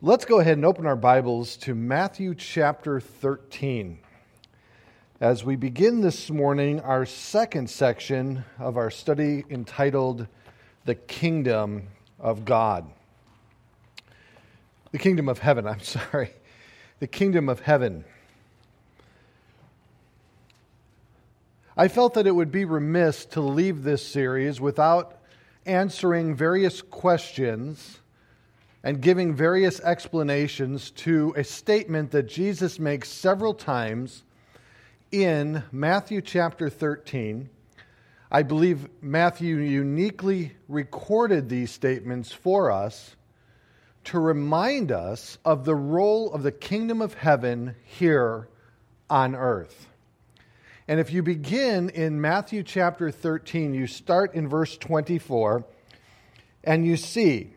Let's go ahead and open our Bibles to Matthew chapter 13. As we begin this morning, our second section of our study entitled The Kingdom of God. The Kingdom of Heaven, I'm sorry. The Kingdom of Heaven. I felt that it would be remiss to leave this series without answering various questions and giving various explanations to a statement that Jesus makes several times in Matthew chapter 13. I believe Matthew uniquely recorded these statements for us to remind us of the role of the kingdom of heaven here on earth. And if you begin in Matthew chapter 13, you start in verse 24, and you see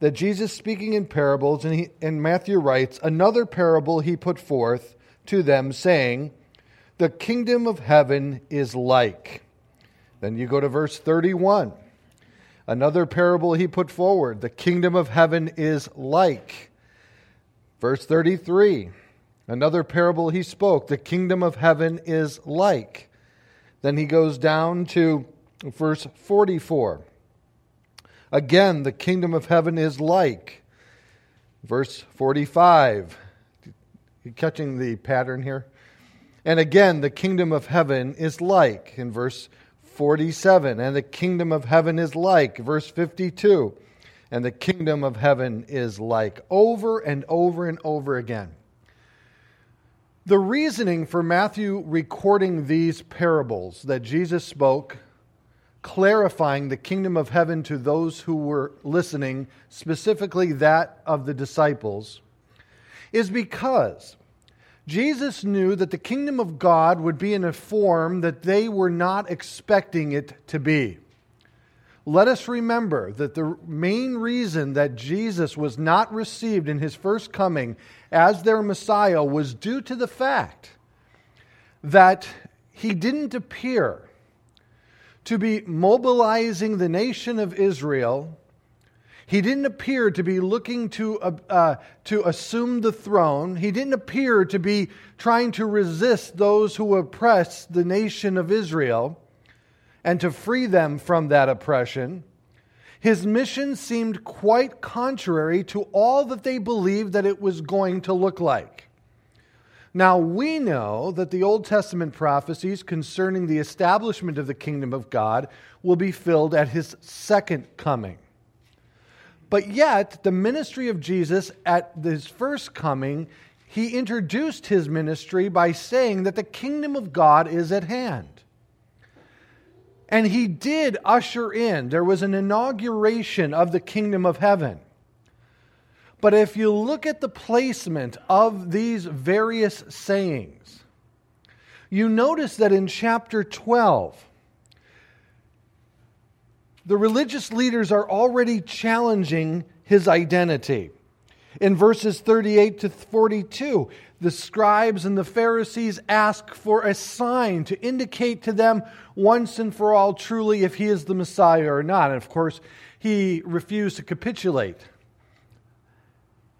that Jesus speaking in parables, and, he, and Matthew writes, another parable he put forth to them, saying, The kingdom of heaven is like. Then you go to verse 31. Another parable he put forward, the kingdom of heaven is like. Verse 33. Another parable he spoke, the kingdom of heaven is like. Then he goes down to verse 44. Again, the kingdom of heaven is like. Verse 45. You catching the pattern here? And again, the kingdom of heaven is like. In verse 47. And the kingdom of heaven is like. Verse 52. And the kingdom of heaven is like. Over and over and over again. The reasoning for Matthew recording these parables that Jesus spoke clarifying the kingdom of heaven to those who were listening, specifically that of the disciples, is because Jesus knew that the kingdom of God would be in a form that they were not expecting it to be. Let us remember that the main reason that Jesus was not received in his first coming as their Messiah was due to the fact that he didn't appear to be mobilizing the nation of Israel. He didn't appear to be looking to, uh, uh, to assume the throne. He didn't appear to be trying to resist those who oppress the nation of Israel and to free them from that oppression. His mission seemed quite contrary to all that they believed that it was going to look like. Now, we know that the Old Testament prophecies concerning the establishment of the kingdom of God will be filled at his second coming. But yet, the ministry of Jesus at his first coming, he introduced his ministry by saying that the kingdom of God is at hand. And he did usher in, there was an inauguration of the kingdom of heaven. But if you look at the placement of these various sayings, you notice that in chapter 12, the religious leaders are already challenging his identity. In verses 38 to 42, the scribes and the Pharisees ask for a sign to indicate to them once and for all truly if he is the Messiah or not. And of course, he refused to capitulate.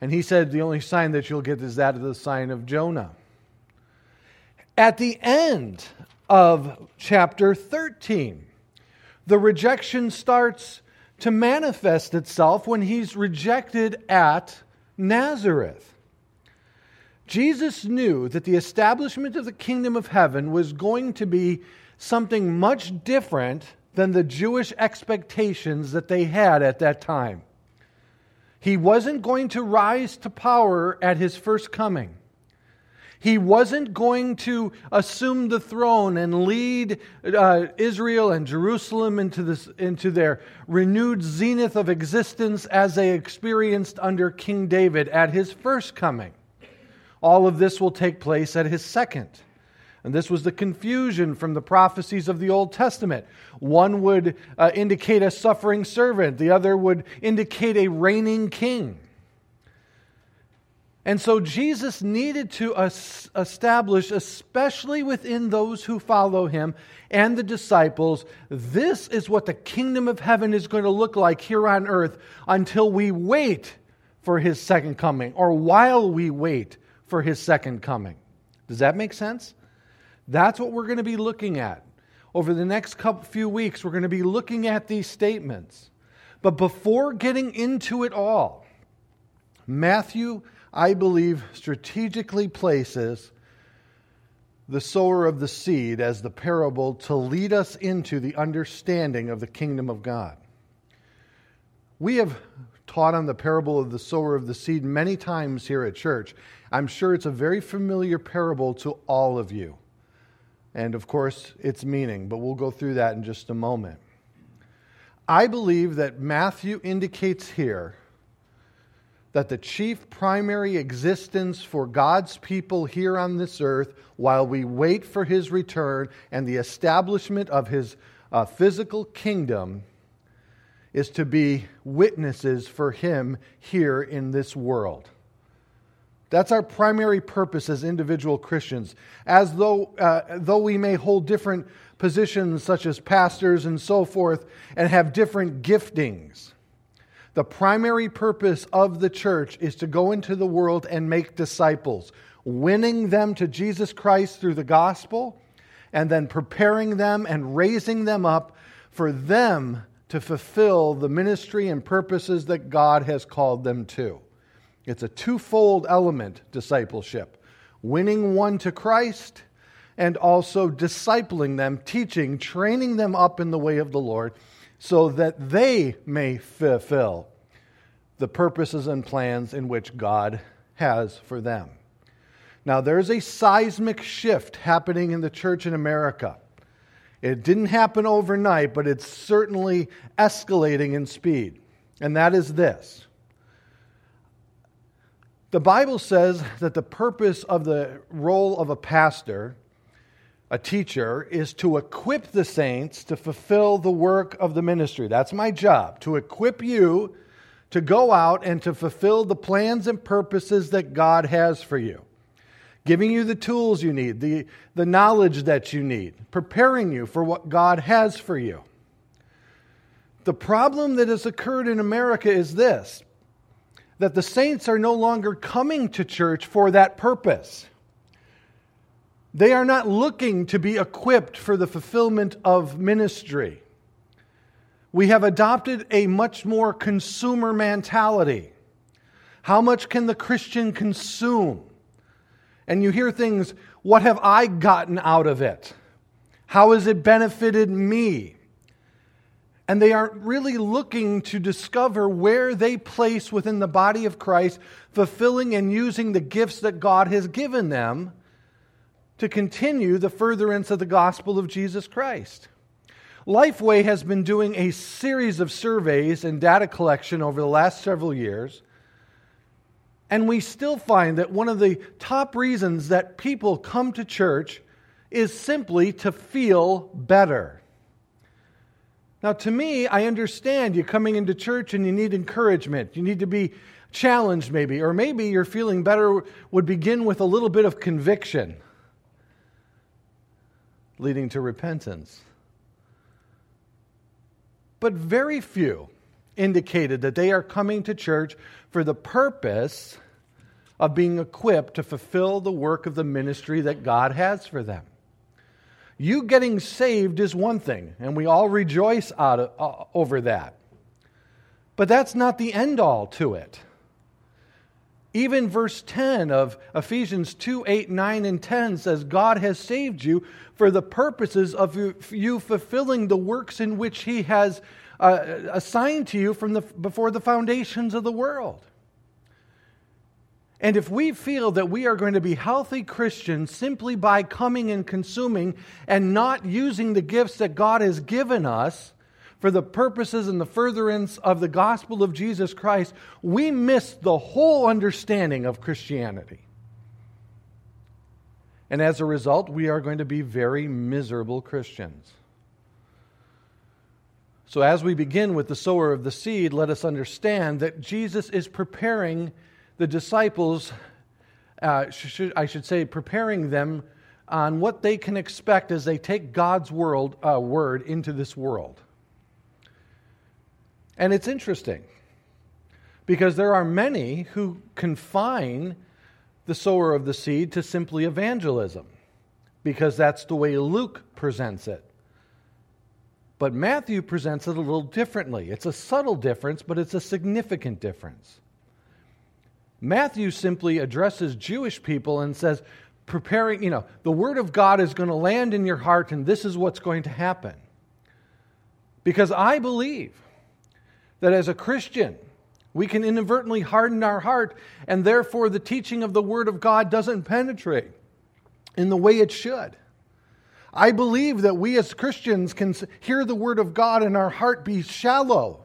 And he said, The only sign that you'll get is that of the sign of Jonah. At the end of chapter 13, the rejection starts to manifest itself when he's rejected at Nazareth. Jesus knew that the establishment of the kingdom of heaven was going to be something much different than the Jewish expectations that they had at that time. He wasn't going to rise to power at his first coming. He wasn't going to assume the throne and lead uh, Israel and Jerusalem into, this, into their renewed zenith of existence as they experienced under King David at his first coming. All of this will take place at his second. And this was the confusion from the prophecies of the Old Testament. One would uh, indicate a suffering servant, the other would indicate a reigning king. And so Jesus needed to establish, especially within those who follow him and the disciples, this is what the kingdom of heaven is going to look like here on earth until we wait for his second coming or while we wait for his second coming. Does that make sense? That's what we're going to be looking at. Over the next couple few weeks, we're going to be looking at these statements. But before getting into it all, Matthew, I believe, strategically places the sower of the seed as the parable to lead us into the understanding of the kingdom of God. We have taught on the parable of the sower of the seed many times here at church. I'm sure it's a very familiar parable to all of you. And of course, its meaning, but we'll go through that in just a moment. I believe that Matthew indicates here that the chief primary existence for God's people here on this earth while we wait for his return and the establishment of his uh, physical kingdom is to be witnesses for him here in this world. That's our primary purpose as individual Christians. As though, uh, though we may hold different positions, such as pastors and so forth, and have different giftings, the primary purpose of the church is to go into the world and make disciples, winning them to Jesus Christ through the gospel, and then preparing them and raising them up for them to fulfill the ministry and purposes that God has called them to. It's a twofold element, discipleship winning one to Christ and also discipling them, teaching, training them up in the way of the Lord so that they may fulfill the purposes and plans in which God has for them. Now, there's a seismic shift happening in the church in America. It didn't happen overnight, but it's certainly escalating in speed. And that is this the Bible says that the purpose of the role of a pastor, a teacher, is to equip the saints to fulfill the work of the ministry. That's my job, to equip you to go out and to fulfill the plans and purposes that God has for you. Giving you the tools you need, the, the knowledge that you need, preparing you for what God has for you. The problem that has occurred in America is this that the saints are no longer coming to church for that purpose. They are not looking to be equipped for the fulfillment of ministry. We have adopted a much more consumer mentality. How much can the Christian consume? And you hear things, what have I gotten out of it? How has it benefited me? And they aren't really looking to discover where they place within the body of Christ, fulfilling and using the gifts that God has given them to continue the furtherance of the gospel of Jesus Christ. Lifeway has been doing a series of surveys and data collection over the last several years. And we still find that one of the top reasons that people come to church is simply to feel better. Now, to me, I understand you're coming into church and you need encouragement. You need to be challenged, maybe. Or maybe your feeling better would begin with a little bit of conviction, leading to repentance. But very few indicated that they are coming to church for the purpose of being equipped to fulfill the work of the ministry that God has for them. You getting saved is one thing, and we all rejoice out of, uh, over that. But that's not the end all to it. Even verse 10 of Ephesians 2 8, 9, and 10 says, God has saved you for the purposes of you fulfilling the works in which He has uh, assigned to you from the, before the foundations of the world. And if we feel that we are going to be healthy Christians simply by coming and consuming and not using the gifts that God has given us for the purposes and the furtherance of the gospel of Jesus Christ, we miss the whole understanding of Christianity. And as a result, we are going to be very miserable Christians. So, as we begin with the sower of the seed, let us understand that Jesus is preparing the disciples, uh, should, I should say, preparing them on what they can expect as they take God's world, uh, word into this world. And it's interesting Because there are many who confine the sower of the seed to simply evangelism, because that's the way Luke presents it. But Matthew presents it a little differently. It's a subtle difference, but it's a significant difference. Matthew simply addresses Jewish people and says, preparing, you know, the Word of God is going to land in your heart, and this is what's going to happen. Because I believe that as a Christian, we can inadvertently harden our heart, and therefore the teaching of the Word of God doesn't penetrate in the way it should. I believe that we as Christians can hear the Word of God and our heart be shallow.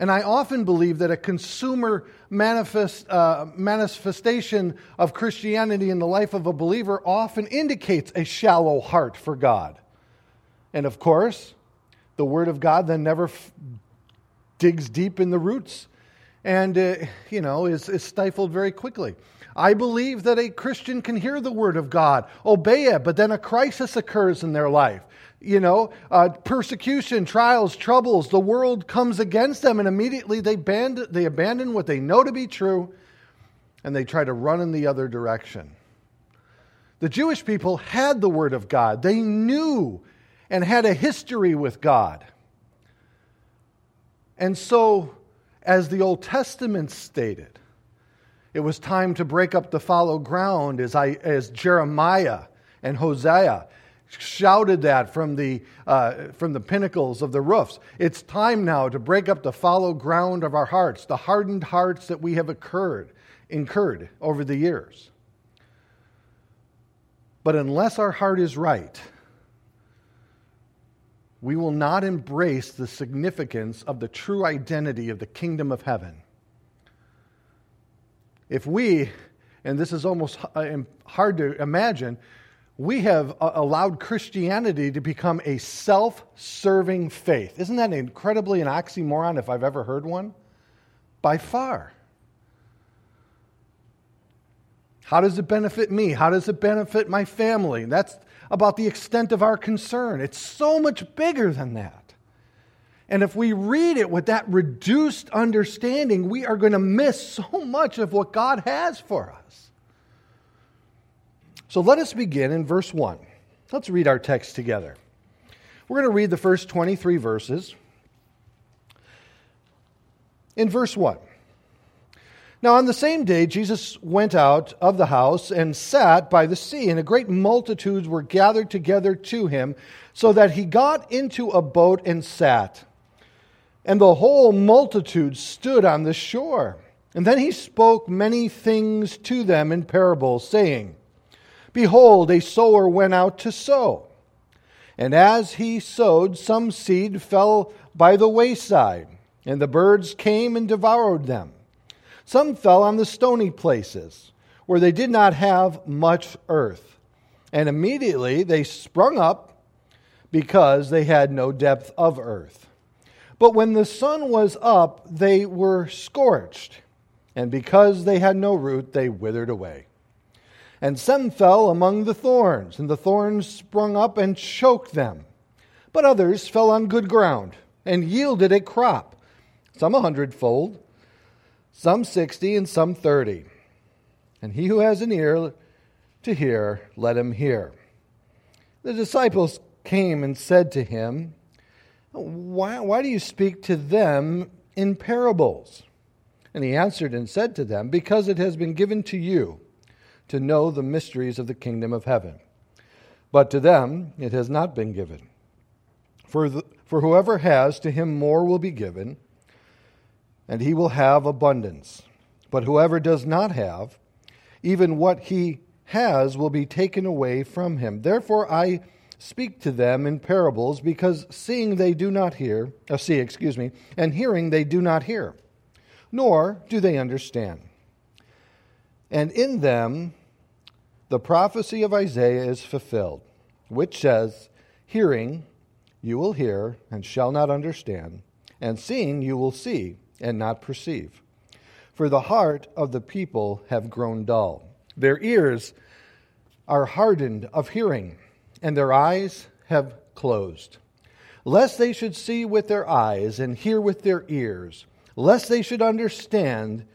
And I often believe that a consumer manifest, uh, manifestation of Christianity in the life of a believer often indicates a shallow heart for God. And of course, the Word of God then never f- digs deep in the roots and, uh, you know, is, is stifled very quickly. I believe that a Christian can hear the Word of God, obey it, but then a crisis occurs in their life. You know, uh, persecution, trials, troubles, the world comes against them, and immediately they, band- they abandon what they know to be true and they try to run in the other direction. The Jewish people had the Word of God, they knew and had a history with God. And so, as the Old Testament stated, it was time to break up the fallow ground as, I, as Jeremiah and Hosea shouted that from the, uh, from the pinnacles of the roofs. It's time now to break up the fallow ground of our hearts, the hardened hearts that we have occurred, incurred over the years. But unless our heart is right, we will not embrace the significance of the true identity of the kingdom of heaven. If we, and this is almost uh, hard to imagine, we have uh, allowed Christianity to become a self serving faith. Isn't that incredibly an oxymoron if I've ever heard one? By far. How does it benefit me? How does it benefit my family? That's about the extent of our concern. It's so much bigger than that. And if we read it with that reduced understanding, we are going to miss so much of what God has for us. So let us begin in verse 1. Let's read our text together. We're going to read the first 23 verses. In verse 1, now, on the same day, Jesus went out of the house and sat by the sea, and a great multitudes were gathered together to him, so that he got into a boat and sat. And the whole multitude stood on the shore. And then he spoke many things to them in parables, saying, Behold, a sower went out to sow. And as he sowed, some seed fell by the wayside, and the birds came and devoured them. Some fell on the stony places, where they did not have much earth. And immediately they sprung up because they had no depth of earth. But when the sun was up, they were scorched, and because they had no root, they withered away. And some fell among the thorns, and the thorns sprung up and choked them. But others fell on good ground and yielded a crop, some a hundredfold some 60, and some 30. And he who has an ear to hear, let him hear. The disciples came and said to him, Why, why do you speak to them in parables? And he answered and said to them, Because it has been given to you to know the mysteries of the kingdom of heaven. But to them it has not been given. For, the, for whoever has, to him more will be given and he will have abundance. But whoever does not have, even what he has will be taken away from him. Therefore I speak to them in parables, because seeing they do not hear, uh, see, excuse me, and hearing they do not hear, nor do they understand. And in them the prophecy of Isaiah is fulfilled, which says, Hearing you will hear and shall not understand, and seeing you will see and not perceive. For the heart of the people have grown dull. Their ears are hardened of hearing, and their eyes have closed. Lest they should see with their eyes and hear with their ears, lest they should understand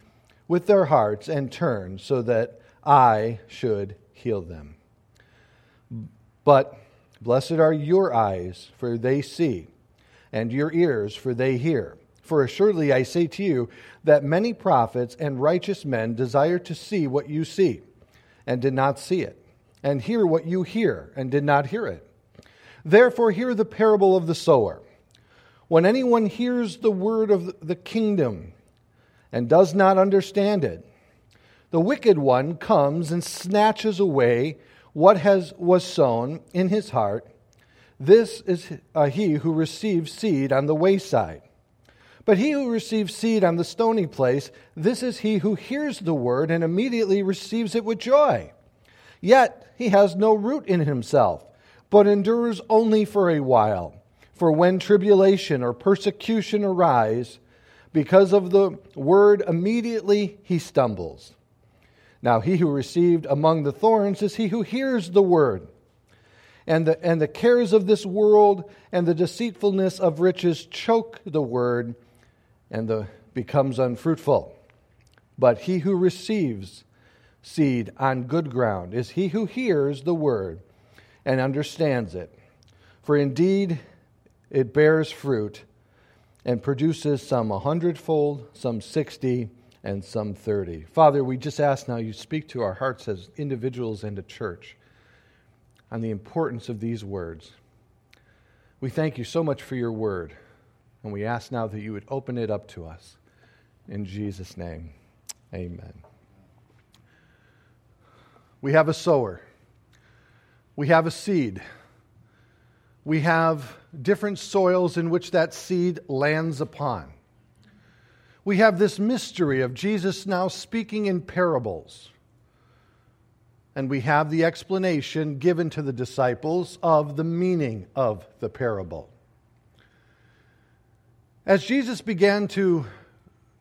with their hearts and turn, so that I should heal them. But blessed are your eyes, for they see, and your ears, for they hear. For assuredly I say to you that many prophets and righteous men desire to see what you see, and did not see it, and hear what you hear, and did not hear it. Therefore, hear the parable of the sower. When anyone hears the word of the kingdom and does not understand it, the wicked one comes and snatches away what has, was sown in his heart. This is uh, he who receives seed on the wayside. But he who receives seed on the stony place, this is he who hears the word and immediately receives it with joy. Yet he has no root in himself, but endures only for a while. For when tribulation or persecution arise, because of the word, immediately he stumbles. Now, he who received among the thorns is he who hears the word. And the, and the cares of this world and the deceitfulness of riches choke the word, and the becomes unfruitful. But he who receives seed on good ground is he who hears the word and understands it. For indeed, it bears fruit and produces some a hundredfold, some sixty, and some thirty. Father, we just ask now you speak to our hearts as individuals and a church on the importance of these words. We thank you so much for your word, and we ask now that you would open it up to us. In Jesus' name, amen. We have a sower, we have a seed we have different soils in which that seed lands upon. We have this mystery of Jesus now speaking in parables. And we have the explanation given to the disciples of the meaning of the parable. As Jesus began to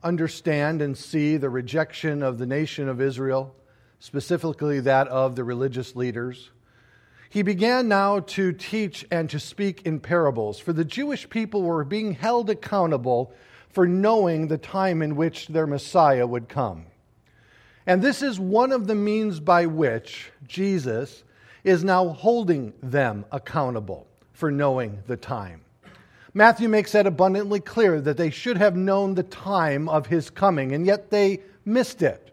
understand and see the rejection of the nation of Israel, specifically that of the religious leaders, he began now to teach and to speak in parables, for the Jewish people were being held accountable for knowing the time in which their Messiah would come. And this is one of the means by which Jesus is now holding them accountable for knowing the time. Matthew makes that abundantly clear that they should have known the time of his coming, and yet they missed it.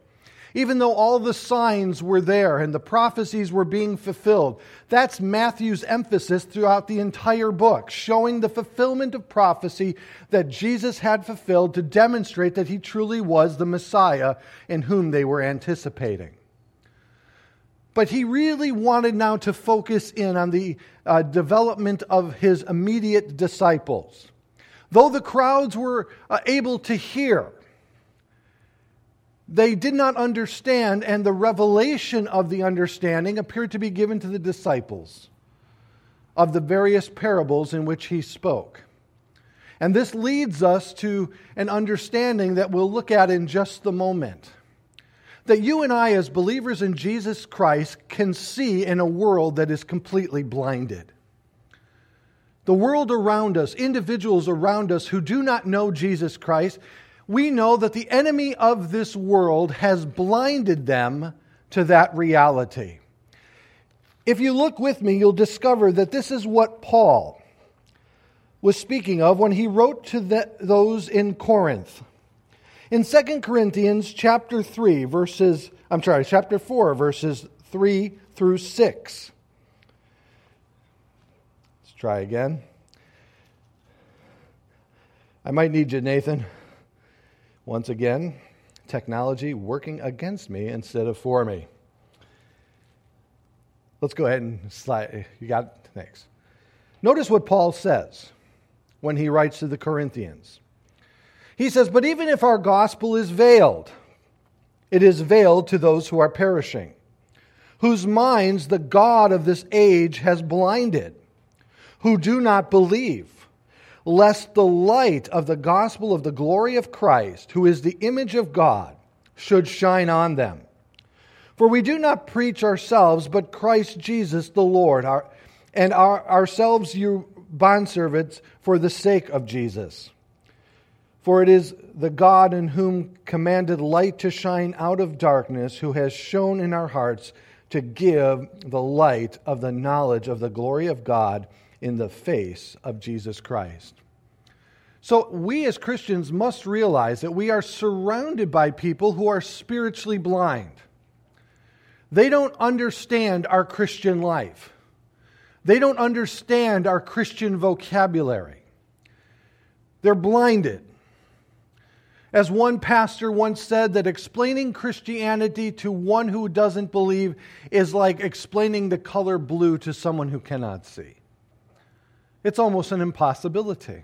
Even though all the signs were there and the prophecies were being fulfilled, that's Matthew's emphasis throughout the entire book, showing the fulfillment of prophecy that Jesus had fulfilled to demonstrate that he truly was the Messiah in whom they were anticipating. But he really wanted now to focus in on the uh, development of his immediate disciples. Though the crowds were uh, able to hear, they did not understand, and the revelation of the understanding appeared to be given to the disciples of the various parables in which he spoke. And this leads us to an understanding that we'll look at in just the moment. That you and I, as believers in Jesus Christ, can see in a world that is completely blinded. The world around us, individuals around us who do not know Jesus Christ, we know that the enemy of this world has blinded them to that reality. If you look with me, you'll discover that this is what Paul was speaking of when he wrote to the, those in Corinth. In 2 Corinthians chapter 3 verses I'm sorry, chapter 4 verses 3 through 6. Let's try again. I might need you, Nathan. Once again, technology working against me instead of for me. Let's go ahead and slide. You got thanks. Notice what Paul says when he writes to the Corinthians. He says, But even if our gospel is veiled, it is veiled to those who are perishing, whose minds the God of this age has blinded, who do not believe lest the light of the gospel of the glory of Christ, who is the image of God, should shine on them. For we do not preach ourselves, but Christ Jesus the Lord, our, and our, ourselves you bondservants for the sake of Jesus. For it is the God in whom commanded light to shine out of darkness, who has shone in our hearts to give the light of the knowledge of the glory of God in the face of Jesus Christ. So, we as Christians must realize that we are surrounded by people who are spiritually blind. They don't understand our Christian life, they don't understand our Christian vocabulary. They're blinded. As one pastor once said, that explaining Christianity to one who doesn't believe is like explaining the color blue to someone who cannot see. It's almost an impossibility.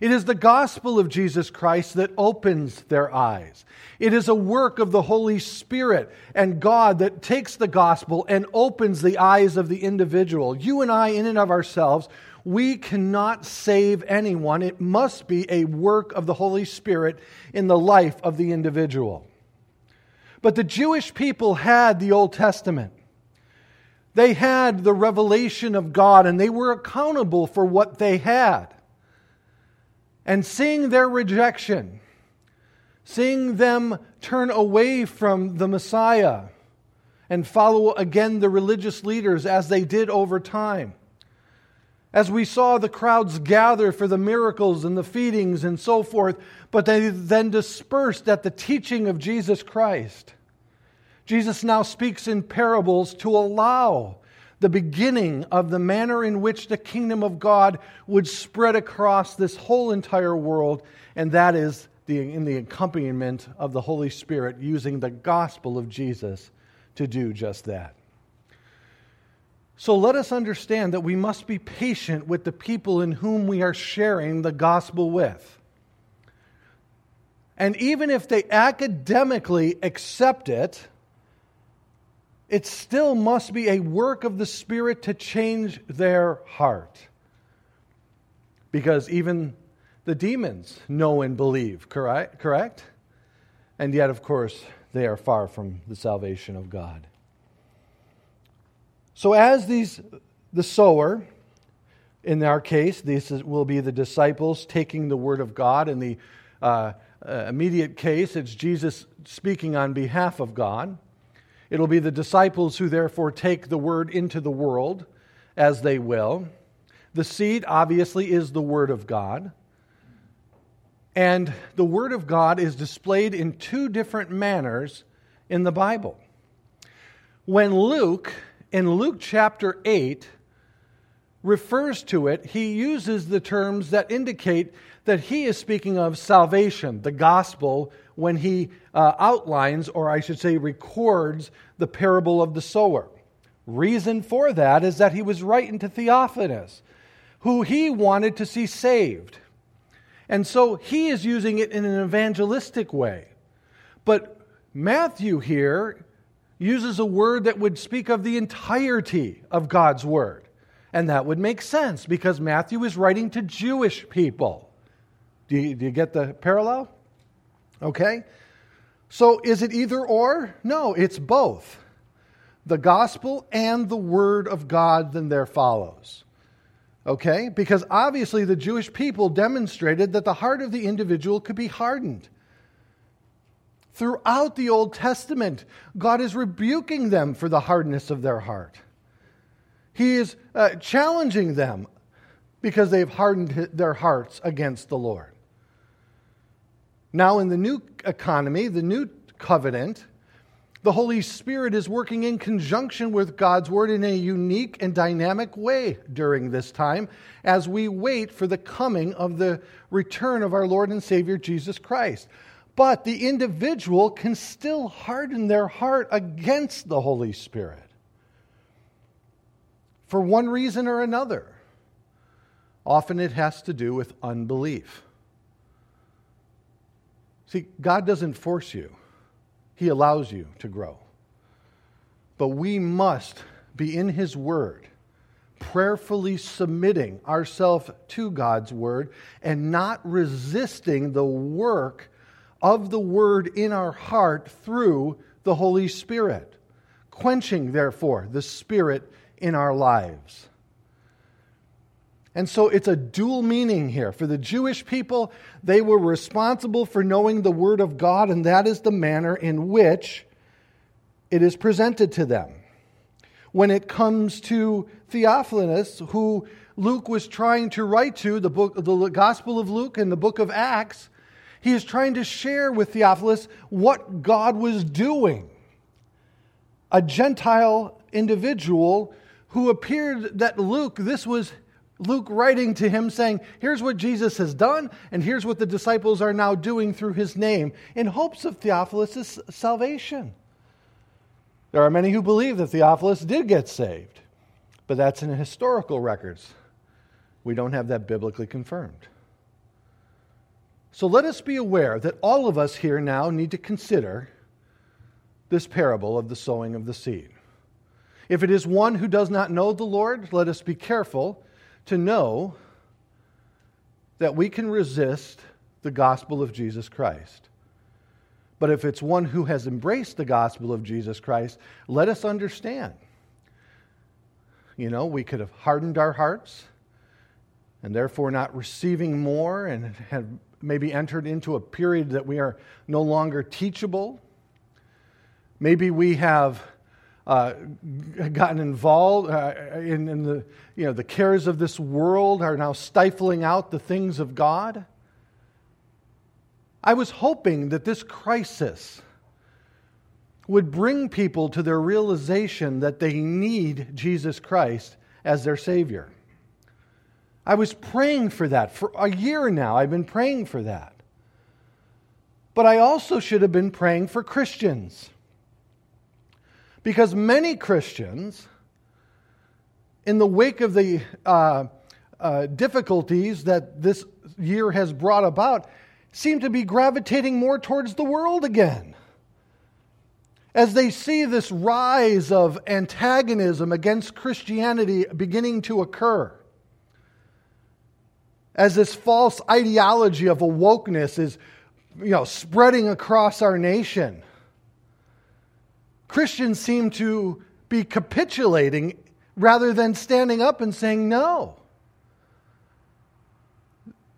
It is the gospel of Jesus Christ that opens their eyes. It is a work of the Holy Spirit and God that takes the gospel and opens the eyes of the individual. You and I, in and of ourselves, we cannot save anyone. It must be a work of the Holy Spirit in the life of the individual. But the Jewish people had the Old Testament. They had the revelation of God and they were accountable for what they had and seeing their rejection, seeing them turn away from the Messiah and follow again the religious leaders as they did over time. As we saw the crowds gather for the miracles and the feedings and so forth, but they then dispersed at the teaching of Jesus Christ. Jesus now speaks in parables to allow the beginning of the manner in which the kingdom of God would spread across this whole entire world, and that is the, in the accompaniment of the Holy Spirit using the gospel of Jesus to do just that. So let us understand that we must be patient with the people in whom we are sharing the gospel with. And even if they academically accept it, it still must be a work of the Spirit to change their heart. Because even the demons know and believe, correct? correct? And yet, of course, they are far from the salvation of God. So, as these, the sower, in our case, this will be the disciples taking the word of God. In the uh, uh, immediate case, it's Jesus speaking on behalf of God. It'll be the disciples who therefore take the word into the world as they will. The seed, obviously, is the word of God. And the word of God is displayed in two different manners in the Bible. When Luke, in Luke chapter 8, refers to it, he uses the terms that indicate that he is speaking of salvation, the gospel, when he uh, outlines, or I should say, records the parable of the sower. Reason for that is that he was writing to Theophilus, who he wanted to see saved. And so he is using it in an evangelistic way. But Matthew here uses a word that would speak of the entirety of God's word. And that would make sense because Matthew is writing to Jewish people. Do you, do you get the parallel? Okay? So is it either or? No, it's both. The gospel and the word of God, then there follows. Okay? Because obviously the Jewish people demonstrated that the heart of the individual could be hardened. Throughout the Old Testament, God is rebuking them for the hardness of their heart. He is uh, challenging them because they've hardened their hearts against the Lord. Now, in the new economy, the new covenant, the Holy Spirit is working in conjunction with God's Word in a unique and dynamic way during this time as we wait for the coming of the return of our Lord and Savior Jesus Christ. But the individual can still harden their heart against the Holy Spirit for one reason or another. Often it has to do with unbelief. See, God doesn't force you, He allows you to grow. But we must be in His Word, prayerfully submitting ourselves to God's Word and not resisting the work of the Word in our heart through the Holy Spirit. Quenching, therefore, the Spirit in our lives. And so it's a dual meaning here. For the Jewish people, they were responsible for knowing the Word of God, and that is the manner in which it is presented to them. When it comes to Theophilus, who Luke was trying to write to, the, book, the Gospel of Luke and the book of Acts, he is trying to share with Theophilus what God was doing. A Gentile individual who appeared that Luke, this was Luke writing to him saying, Here's what Jesus has done, and here's what the disciples are now doing through his name, in hopes of Theophilus' salvation. There are many who believe that Theophilus did get saved, but that's in historical records. We don't have that biblically confirmed. So let us be aware that all of us here now need to consider this parable of the sowing of the seed. If it is one who does not know the Lord, let us be careful to know that we can resist the gospel of Jesus Christ. But if it's one who has embraced the gospel of Jesus Christ, let us understand. You know, we could have hardened our hearts and therefore not receiving more and have maybe entered into a period that we are no longer teachable. Maybe we have uh, gotten involved uh, in, in, the, you know, the cares of this world are now stifling out the things of God. I was hoping that this crisis would bring people to their realization that they need Jesus Christ as their Savior. I was praying for that. For a year now, I've been praying for that. But I also should have been praying for Christians. Because many Christians, in the wake of the uh, uh, difficulties that this year has brought about, seem to be gravitating more towards the world again. As they see this rise of antagonism against Christianity beginning to occur as this false ideology of awokeness is you know, spreading across our nation. Christians seem to be capitulating rather than standing up and saying no.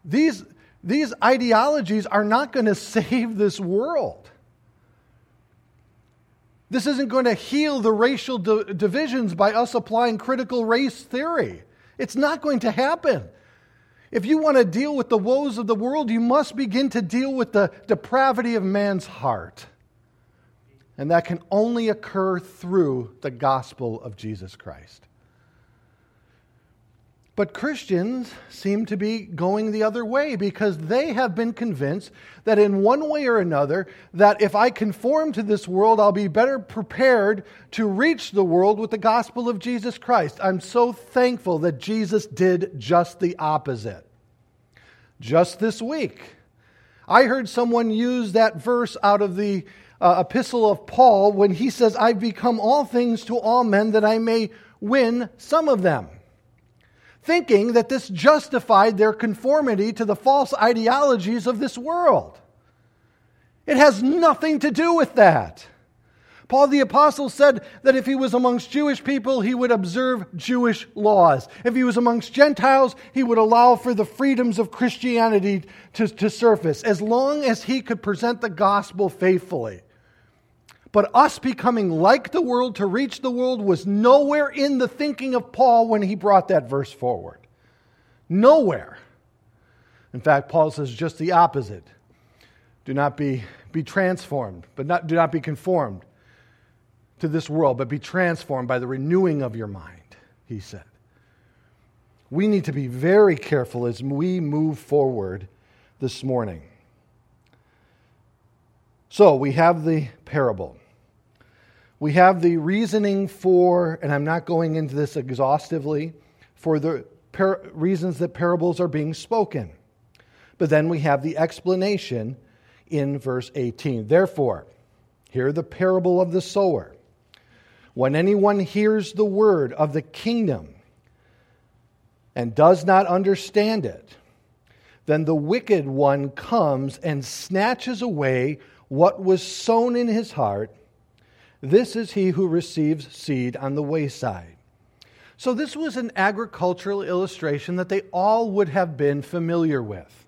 These, these ideologies are not going to save this world. This isn't going to heal the racial di- divisions by us applying critical race theory. It's not going to happen. If you want to deal with the woes of the world, you must begin to deal with the depravity of man's heart. And that can only occur through the gospel of Jesus Christ. But Christians seem to be going the other way because they have been convinced that in one way or another that if I conform to this world I'll be better prepared to reach the world with the gospel of Jesus Christ. I'm so thankful that Jesus did just the opposite. Just this week I heard someone use that verse out of the uh, epistle of Paul when he says I've become all things to all men that I may win some of them thinking that this justified their conformity to the false ideologies of this world. It has nothing to do with that. Paul the Apostle said that if he was amongst Jewish people, he would observe Jewish laws. If he was amongst Gentiles, he would allow for the freedoms of Christianity to, to surface, as long as he could present the gospel faithfully. But us becoming like the world to reach the world was nowhere in the thinking of Paul when he brought that verse forward. Nowhere. In fact, Paul says just the opposite. Do not be, be transformed, but not, do not be conformed to this world, but be transformed by the renewing of your mind, he said. We need to be very careful as we move forward this morning. So we have the parable. We have the reasoning for, and I'm not going into this exhaustively, for the par- reasons that parables are being spoken. But then we have the explanation in verse 18. Therefore, hear the parable of the sower. When anyone hears the word of the kingdom and does not understand it, then the wicked one comes and snatches away what was sown in his heart. This is he who receives seed on the wayside. So, this was an agricultural illustration that they all would have been familiar with.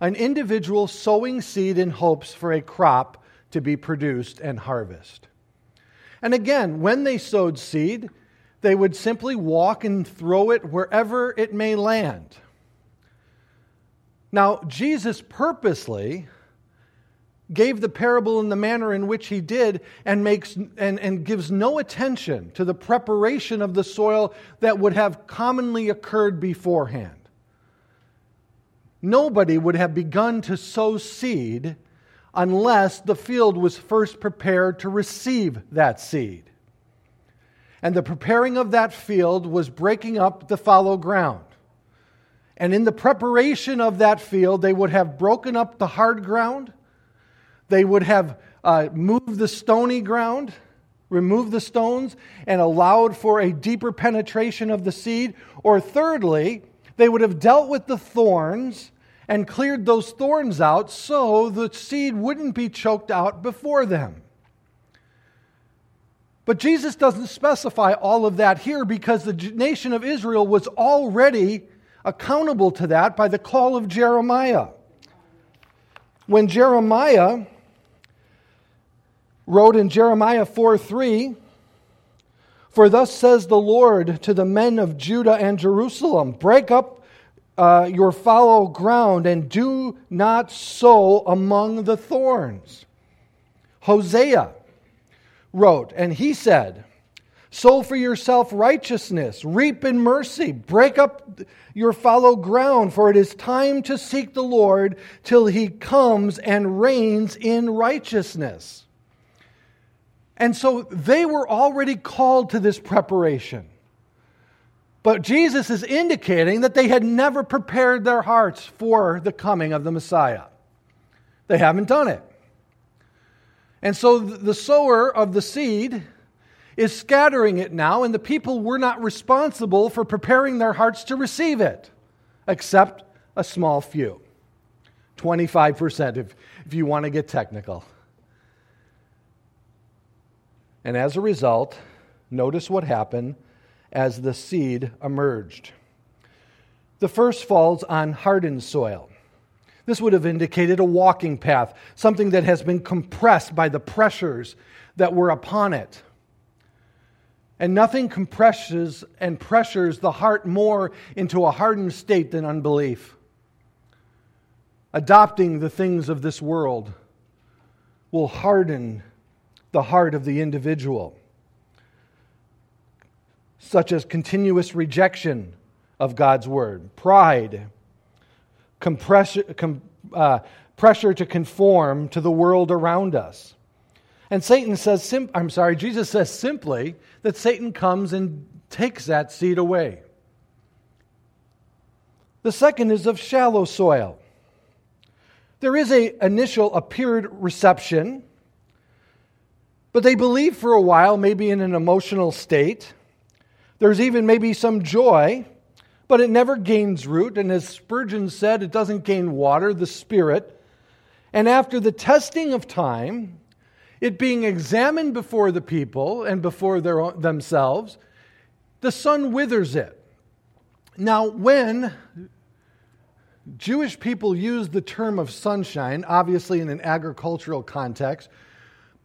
An individual sowing seed in hopes for a crop to be produced and harvest. And again, when they sowed seed, they would simply walk and throw it wherever it may land. Now, Jesus purposely gave the parable in the manner in which he did and makes and, and gives no attention to the preparation of the soil that would have commonly occurred beforehand. Nobody would have begun to sow seed unless the field was first prepared to receive that seed. And the preparing of that field was breaking up the fallow ground. And in the preparation of that field, they would have broken up the hard ground they would have uh, moved the stony ground, removed the stones, and allowed for a deeper penetration of the seed. Or thirdly, they would have dealt with the thorns and cleared those thorns out so the seed wouldn't be choked out before them. But Jesus doesn't specify all of that here because the nation of Israel was already accountable to that by the call of Jeremiah. When Jeremiah wrote in Jeremiah 4 3, For thus says the Lord to the men of Judah and Jerusalem Break up uh, your fallow ground and do not sow among the thorns. Hosea wrote, and he said, Sow for yourself righteousness, reap in mercy, break up your fallow ground, for it is time to seek the Lord till he comes and reigns in righteousness. And so they were already called to this preparation. But Jesus is indicating that they had never prepared their hearts for the coming of the Messiah. They haven't done it. And so the sower of the seed is scattering it now, and the people were not responsible for preparing their hearts to receive it, except a small few 25%, if, if you want to get technical. And as a result, notice what happened as the seed emerged. The first falls on hardened soil. This would have indicated a walking path, something that has been compressed by the pressures that were upon it. And nothing compresses and pressures the heart more into a hardened state than unbelief. Adopting the things of this world will harden the heart of the individual, such as continuous rejection of God's word, pride, com, uh, pressure to conform to the world around us. And Satan says, sim- I'm sorry, Jesus says simply that Satan comes and takes that seed away. The second is of shallow soil. There is a initial appeared reception but they believe for a while, maybe in an emotional state. There's even maybe some joy, but it never gains root. And as Spurgeon said, it doesn't gain water, the Spirit. And after the testing of time, it being examined before the people and before their own, themselves, the sun withers it. Now, when Jewish people use the term of sunshine, obviously in an agricultural context,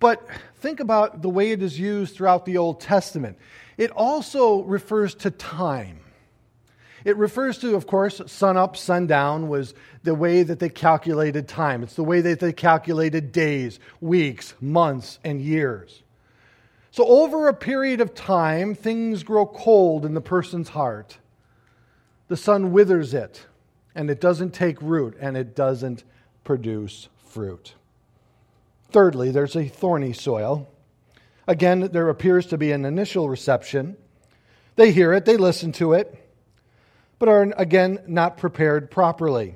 but think about the way it is used throughout the Old Testament. It also refers to time. It refers to, of course, sun up, sundown was the way that they calculated time. It's the way that they calculated days, weeks, months, and years. So, over a period of time, things grow cold in the person's heart. The sun withers it, and it doesn't take root, and it doesn't produce fruit. Thirdly, there's a thorny soil. Again, there appears to be an initial reception. They hear it, they listen to it, but are again not prepared properly.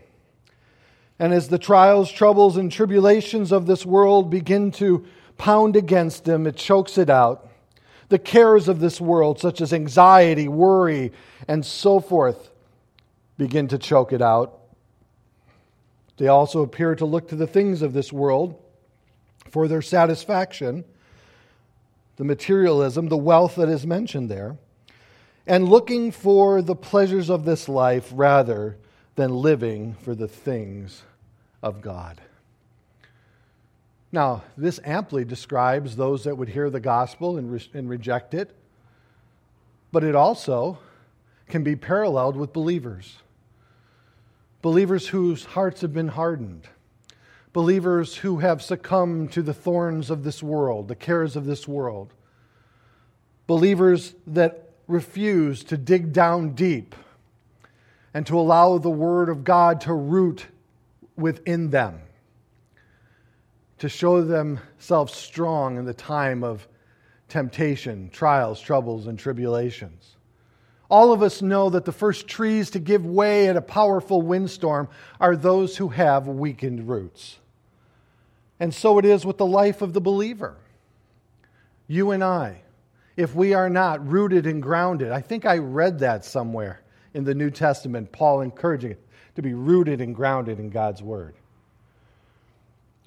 And as the trials, troubles, and tribulations of this world begin to pound against them, it chokes it out. The cares of this world, such as anxiety, worry, and so forth, begin to choke it out. They also appear to look to the things of this world for their satisfaction, the materialism, the wealth that is mentioned there. and looking for the pleasures of this life rather than living for the things of God. Now, this amply describes those that would hear the gospel and, re- and reject it, but it also can be paralleled with believers. Believers whose hearts have been hardened, believers who have succumbed to the thorns of this world, the cares of this world, believers that refuse to dig down deep and to allow the Word of God to root within them, to show themselves strong in the time of temptation, trials, troubles, and tribulations. All of us know that the first trees to give way at a powerful windstorm are those who have weakened roots. And so it is with the life of the believer. You and I, if we are not rooted and grounded, I think I read that somewhere in the New Testament, Paul encouraging it to be rooted and grounded in God's Word.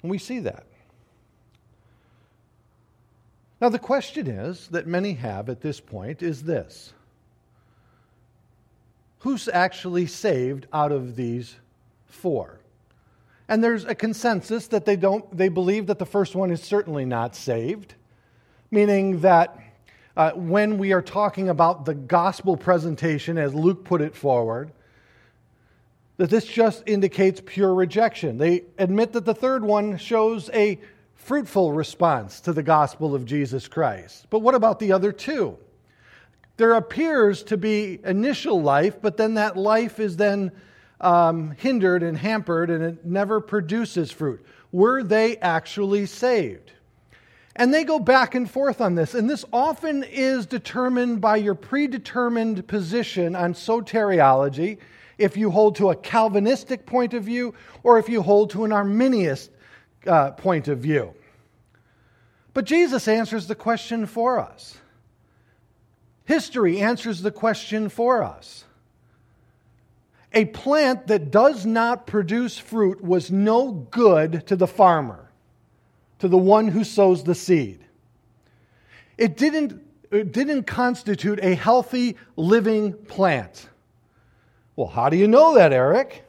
And we see that. Now, the question is that many have at this point is this Who's actually saved out of these four? And there's a consensus that they don't, they believe that the first one is certainly not saved, meaning that uh, when we are talking about the gospel presentation, as Luke put it forward, that this just indicates pure rejection. They admit that the third one shows a fruitful response to the gospel of Jesus Christ. But what about the other two? There appears to be initial life, but then that life is then um, hindered and hampered and it never produces fruit. Were they actually saved? And they go back and forth on this. And this often is determined by your predetermined position on soteriology, if you hold to a Calvinistic point of view or if you hold to an Arminian uh, point of view. But Jesus answers the question for us. History answers the question for us. A plant that does not produce fruit was no good to the farmer to the one who sows the seed. It didn't, it didn't constitute a healthy living plant. Well, how do you know that, Eric?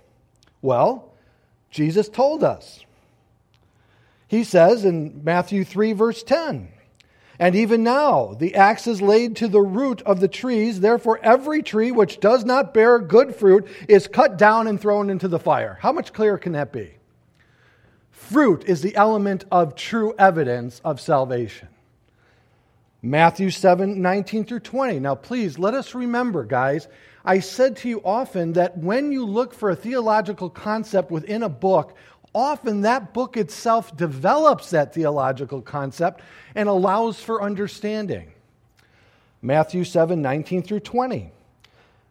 Well, Jesus told us. He says in Matthew 3, verse 10, and even now the axe is laid to the root of the trees. Therefore, every tree which does not bear good fruit is cut down and thrown into the fire. How much clearer can that be? Fruit is the element of true evidence of salvation. Matthew 7 19 through 20. Now, please let us remember, guys, I said to you often that when you look for a theological concept within a book, often that book itself develops that theological concept and allows for understanding. Matthew 7 19 through 20.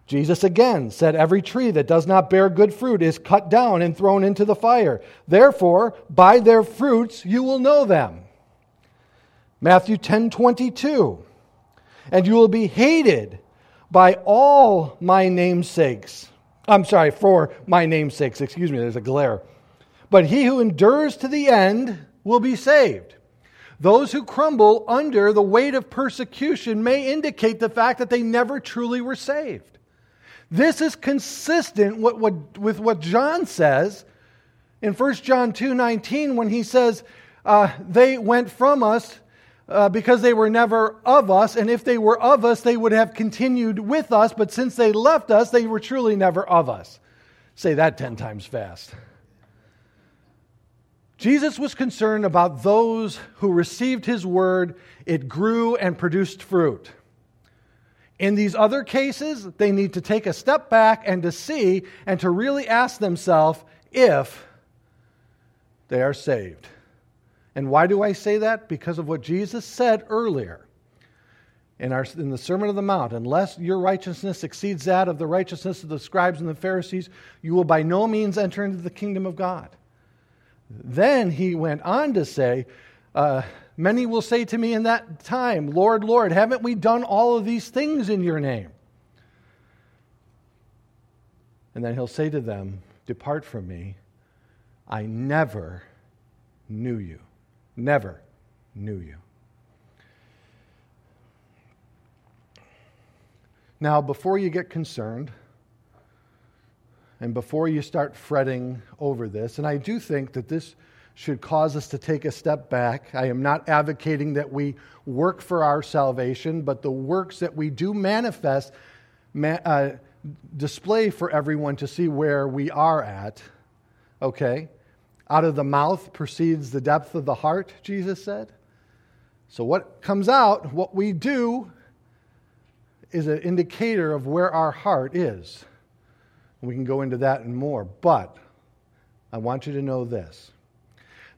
Jesus again said, Every tree that does not bear good fruit is cut down and thrown into the fire. Therefore, by their fruits you will know them. Matthew 10 22. And you will be hated by all my namesakes. I'm sorry, for my namesakes. Excuse me, there's a glare. But he who endures to the end will be saved. Those who crumble under the weight of persecution may indicate the fact that they never truly were saved. This is consistent with what, John says in 1 John 2.19 when he says, uh, they went from us uh, because they were never of us, and if they were of us, they would have continued with us, but since they left us, they were truly never of us. Say that 10 times fast. Jesus was concerned about those who received his word, it grew and produced fruit. In these other cases, they need to take a step back and to see and to really ask themselves if they are saved. And why do I say that? Because of what Jesus said earlier in, our, in the Sermon on the Mount. Unless your righteousness exceeds that of the righteousness of the scribes and the Pharisees, you will by no means enter into the kingdom of God. Then he went on to say, uh, Many will say to me in that time, Lord, Lord, haven't we done all of these things in your name? And then he'll say to them, Depart from me. I never knew you. Never knew you. Now, before you get concerned, and before you start fretting over this, and I do think that this should cause us to take a step back. I am not advocating that we work for our salvation, but the works that we do manifest uh, display for everyone to see where we are at. Okay? Out of the mouth proceeds the depth of the heart, Jesus said. So, what comes out, what we do, is an indicator of where our heart is. We can go into that and more. But I want you to know this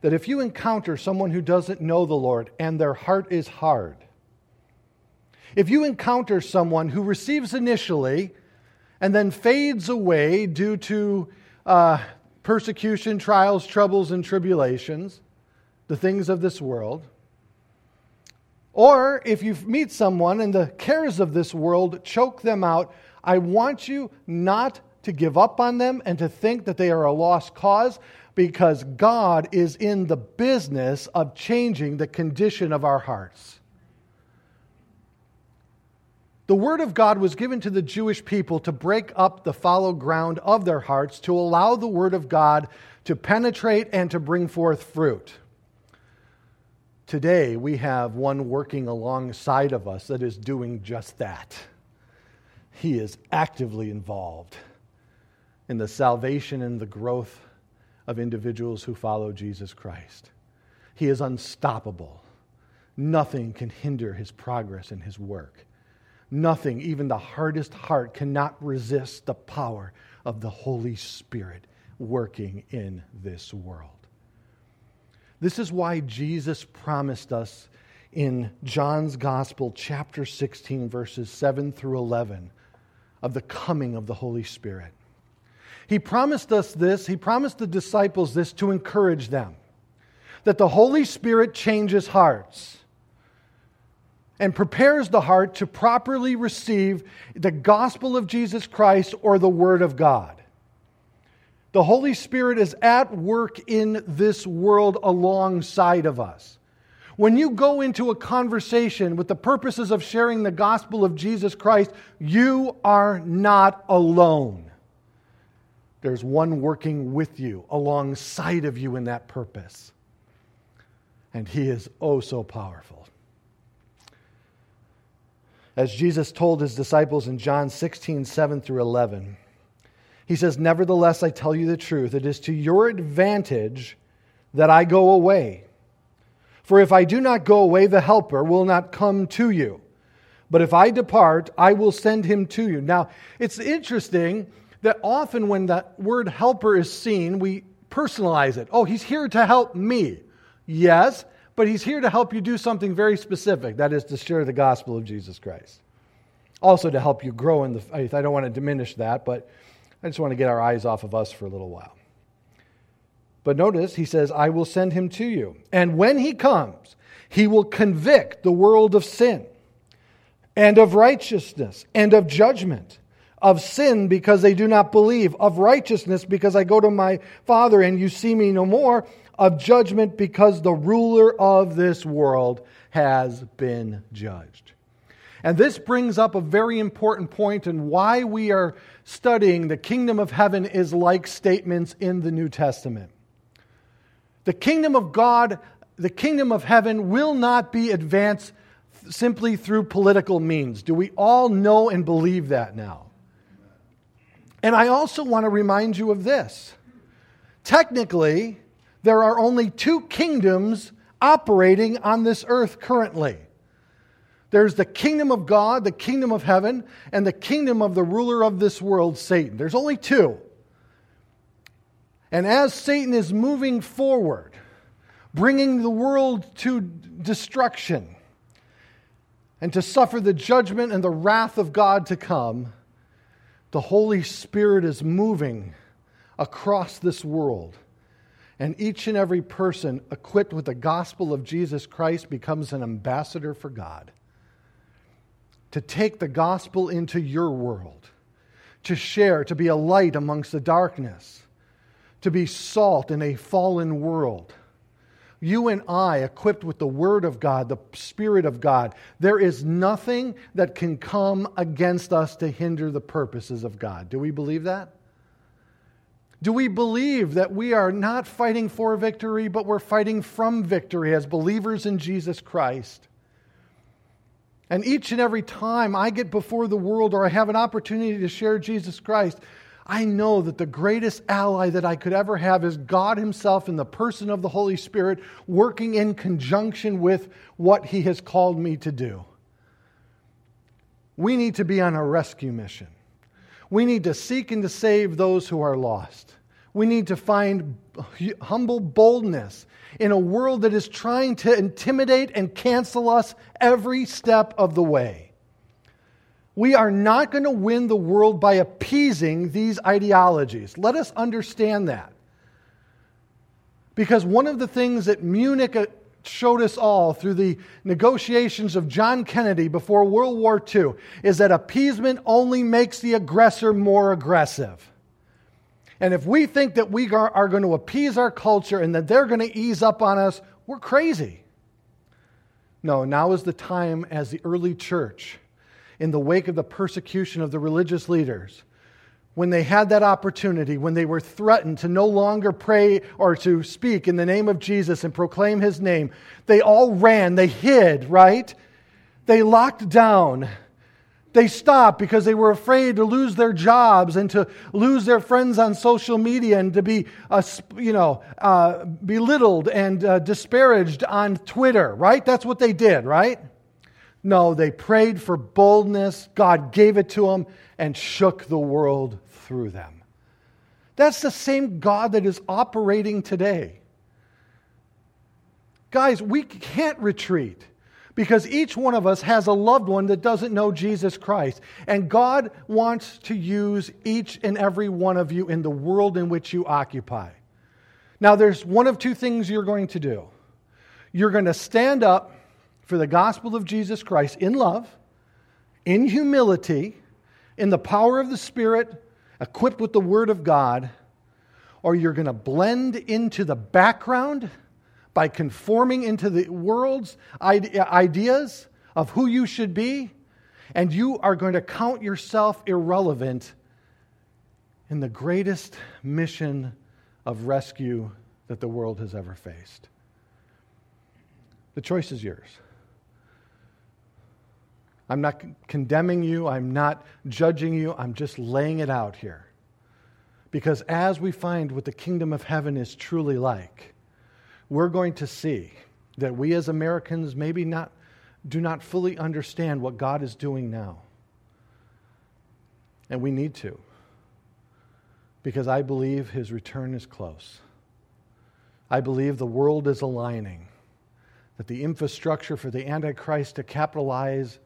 that if you encounter someone who doesn't know the Lord and their heart is hard, if you encounter someone who receives initially and then fades away due to uh, persecution, trials, troubles, and tribulations, the things of this world, or if you meet someone and the cares of this world choke them out, I want you not to give up on them and to think that they are a lost cause because God is in the business of changing the condition of our hearts. The Word of God was given to the Jewish people to break up the fallow ground of their hearts, to allow the Word of God to penetrate and to bring forth fruit. Today, we have one working alongside of us that is doing just that. He is actively involved in the salvation and the growth of individuals who follow Jesus Christ. He is unstoppable. Nothing can hinder his progress and his work. Nothing, even the hardest heart, cannot resist the power of the Holy Spirit working in this world. This is why Jesus promised us in John's Gospel, chapter 16, verses 7 through 11, of the coming of the Holy Spirit. He promised us this, he promised the disciples this to encourage them that the Holy Spirit changes hearts and prepares the heart to properly receive the gospel of Jesus Christ or the Word of God. The Holy Spirit is at work in this world alongside of us. When you go into a conversation with the purposes of sharing the gospel of Jesus Christ, you are not alone. There's one working with you, alongside of you in that purpose. And he is oh so powerful. As Jesus told his disciples in John 16, 7 through 11, he says, Nevertheless, I tell you the truth. It is to your advantage that I go away. For if I do not go away, the Helper will not come to you. But if I depart, I will send him to you. Now, it's interesting that often when that word helper is seen, we personalize it. Oh, he's here to help me. Yes, but he's here to help you do something very specific that is, to share the gospel of Jesus Christ. Also, to help you grow in the faith. I don't want to diminish that, but I just want to get our eyes off of us for a little while. But notice, he says, I will send him to you. And when he comes, he will convict the world of sin and of righteousness and of judgment of sin because they do not believe, of righteousness because I go to my Father and you see me no more, of judgment because the ruler of this world has been judged. And this brings up a very important point and why we are studying the kingdom of heaven is like statements in the New Testament. The kingdom of God, the kingdom of heaven will not be advanced simply through political means. Do we all know and believe that now? And I also want to remind you of this. Technically, there are only two kingdoms operating on this earth currently. There's the kingdom of God, the kingdom of heaven, and the kingdom of the ruler of this world, Satan. There's only two. And as Satan is moving forward, bringing the world to destruction and to suffer the judgment and the wrath of God to come, the Holy Spirit is moving across this world. And each and every person equipped with the gospel of Jesus Christ becomes an ambassador for God. To take the gospel into your world, to share, to be a light amongst the darkness, to be salt in a fallen world. You and I, equipped with the Word of God, the Spirit of God, there is nothing that can come against us to hinder the purposes of God. Do we believe that? Do we believe that we are not fighting for victory, but we're fighting from victory as believers in Jesus Christ? And each and every time I get before the world or I have an opportunity to share Jesus Christ, I know that the greatest ally that I could ever have is God Himself in the person of the Holy Spirit, working in conjunction with what He has called me to do. We need to be on a rescue mission. We need to seek and to save those who are lost. We need to find humble boldness in a world that is trying to intimidate and cancel us every step of the way. We are not going to win the world by appeasing these ideologies. Let us understand that. Because one of the things that Munich uh, showed us all through the negotiations of John Kennedy before World War II is that appeasement only makes the aggressor more aggressive. And if we think that we are going to appease our culture and that they're going to ease up on us, we're crazy. No, now is the time as the early church in the wake of the persecution of the religious leaders, when they had that opportunity, when they were threatened to no longer pray or to speak in the name of Jesus and proclaim his name, they all ran, they hid, right? They locked down. They stopped because they were afraid to lose their jobs and to lose their friends on social media and to be, uh, you know, uh, belittled and uh, disparaged on Twitter, right? That's what they did, right? No, they prayed for boldness. God gave it to them and shook the world through them. That's the same God that is operating today. Guys, we can't retreat because each one of us has a loved one that doesn't know Jesus Christ. And God wants to use each and every one of you in the world in which you occupy. Now, there's one of two things you're going to do. You're going to stand up for the gospel of Jesus Christ in love, in humility, in the power of the Spirit, equipped with the Word of God, or you're going to blend into the background by conforming into the world's ideas of who you should be, and you are going to count yourself irrelevant in the greatest mission of rescue that the world has ever faced. The choice is yours. I'm not condemning you. I'm not judging you. I'm just laying it out here. Because as we find what the kingdom of heaven is truly like, we're going to see that we as Americans maybe not, do not fully understand what God is doing now. And we need to. Because I believe his return is close. I believe the world is aligning, that the infrastructure for the Antichrist to capitalize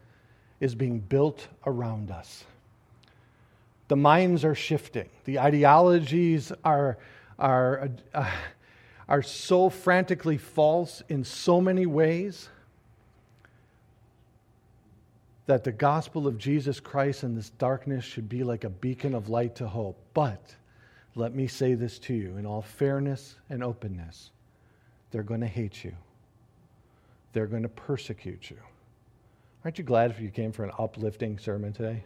is being built around us. The minds are shifting, the ideologies are, are, uh, are so frantically false in so many ways that the gospel of Jesus Christ in this darkness should be like a beacon of light to hope. But let me say this to you in all fairness and openness they're going to hate you, they're going to persecute you. Aren't you glad if you came for an uplifting sermon today?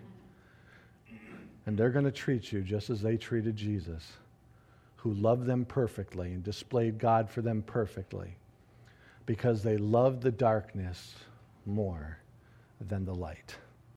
And they're going to treat you just as they treated Jesus, who loved them perfectly and displayed God for them perfectly because they loved the darkness more than the light.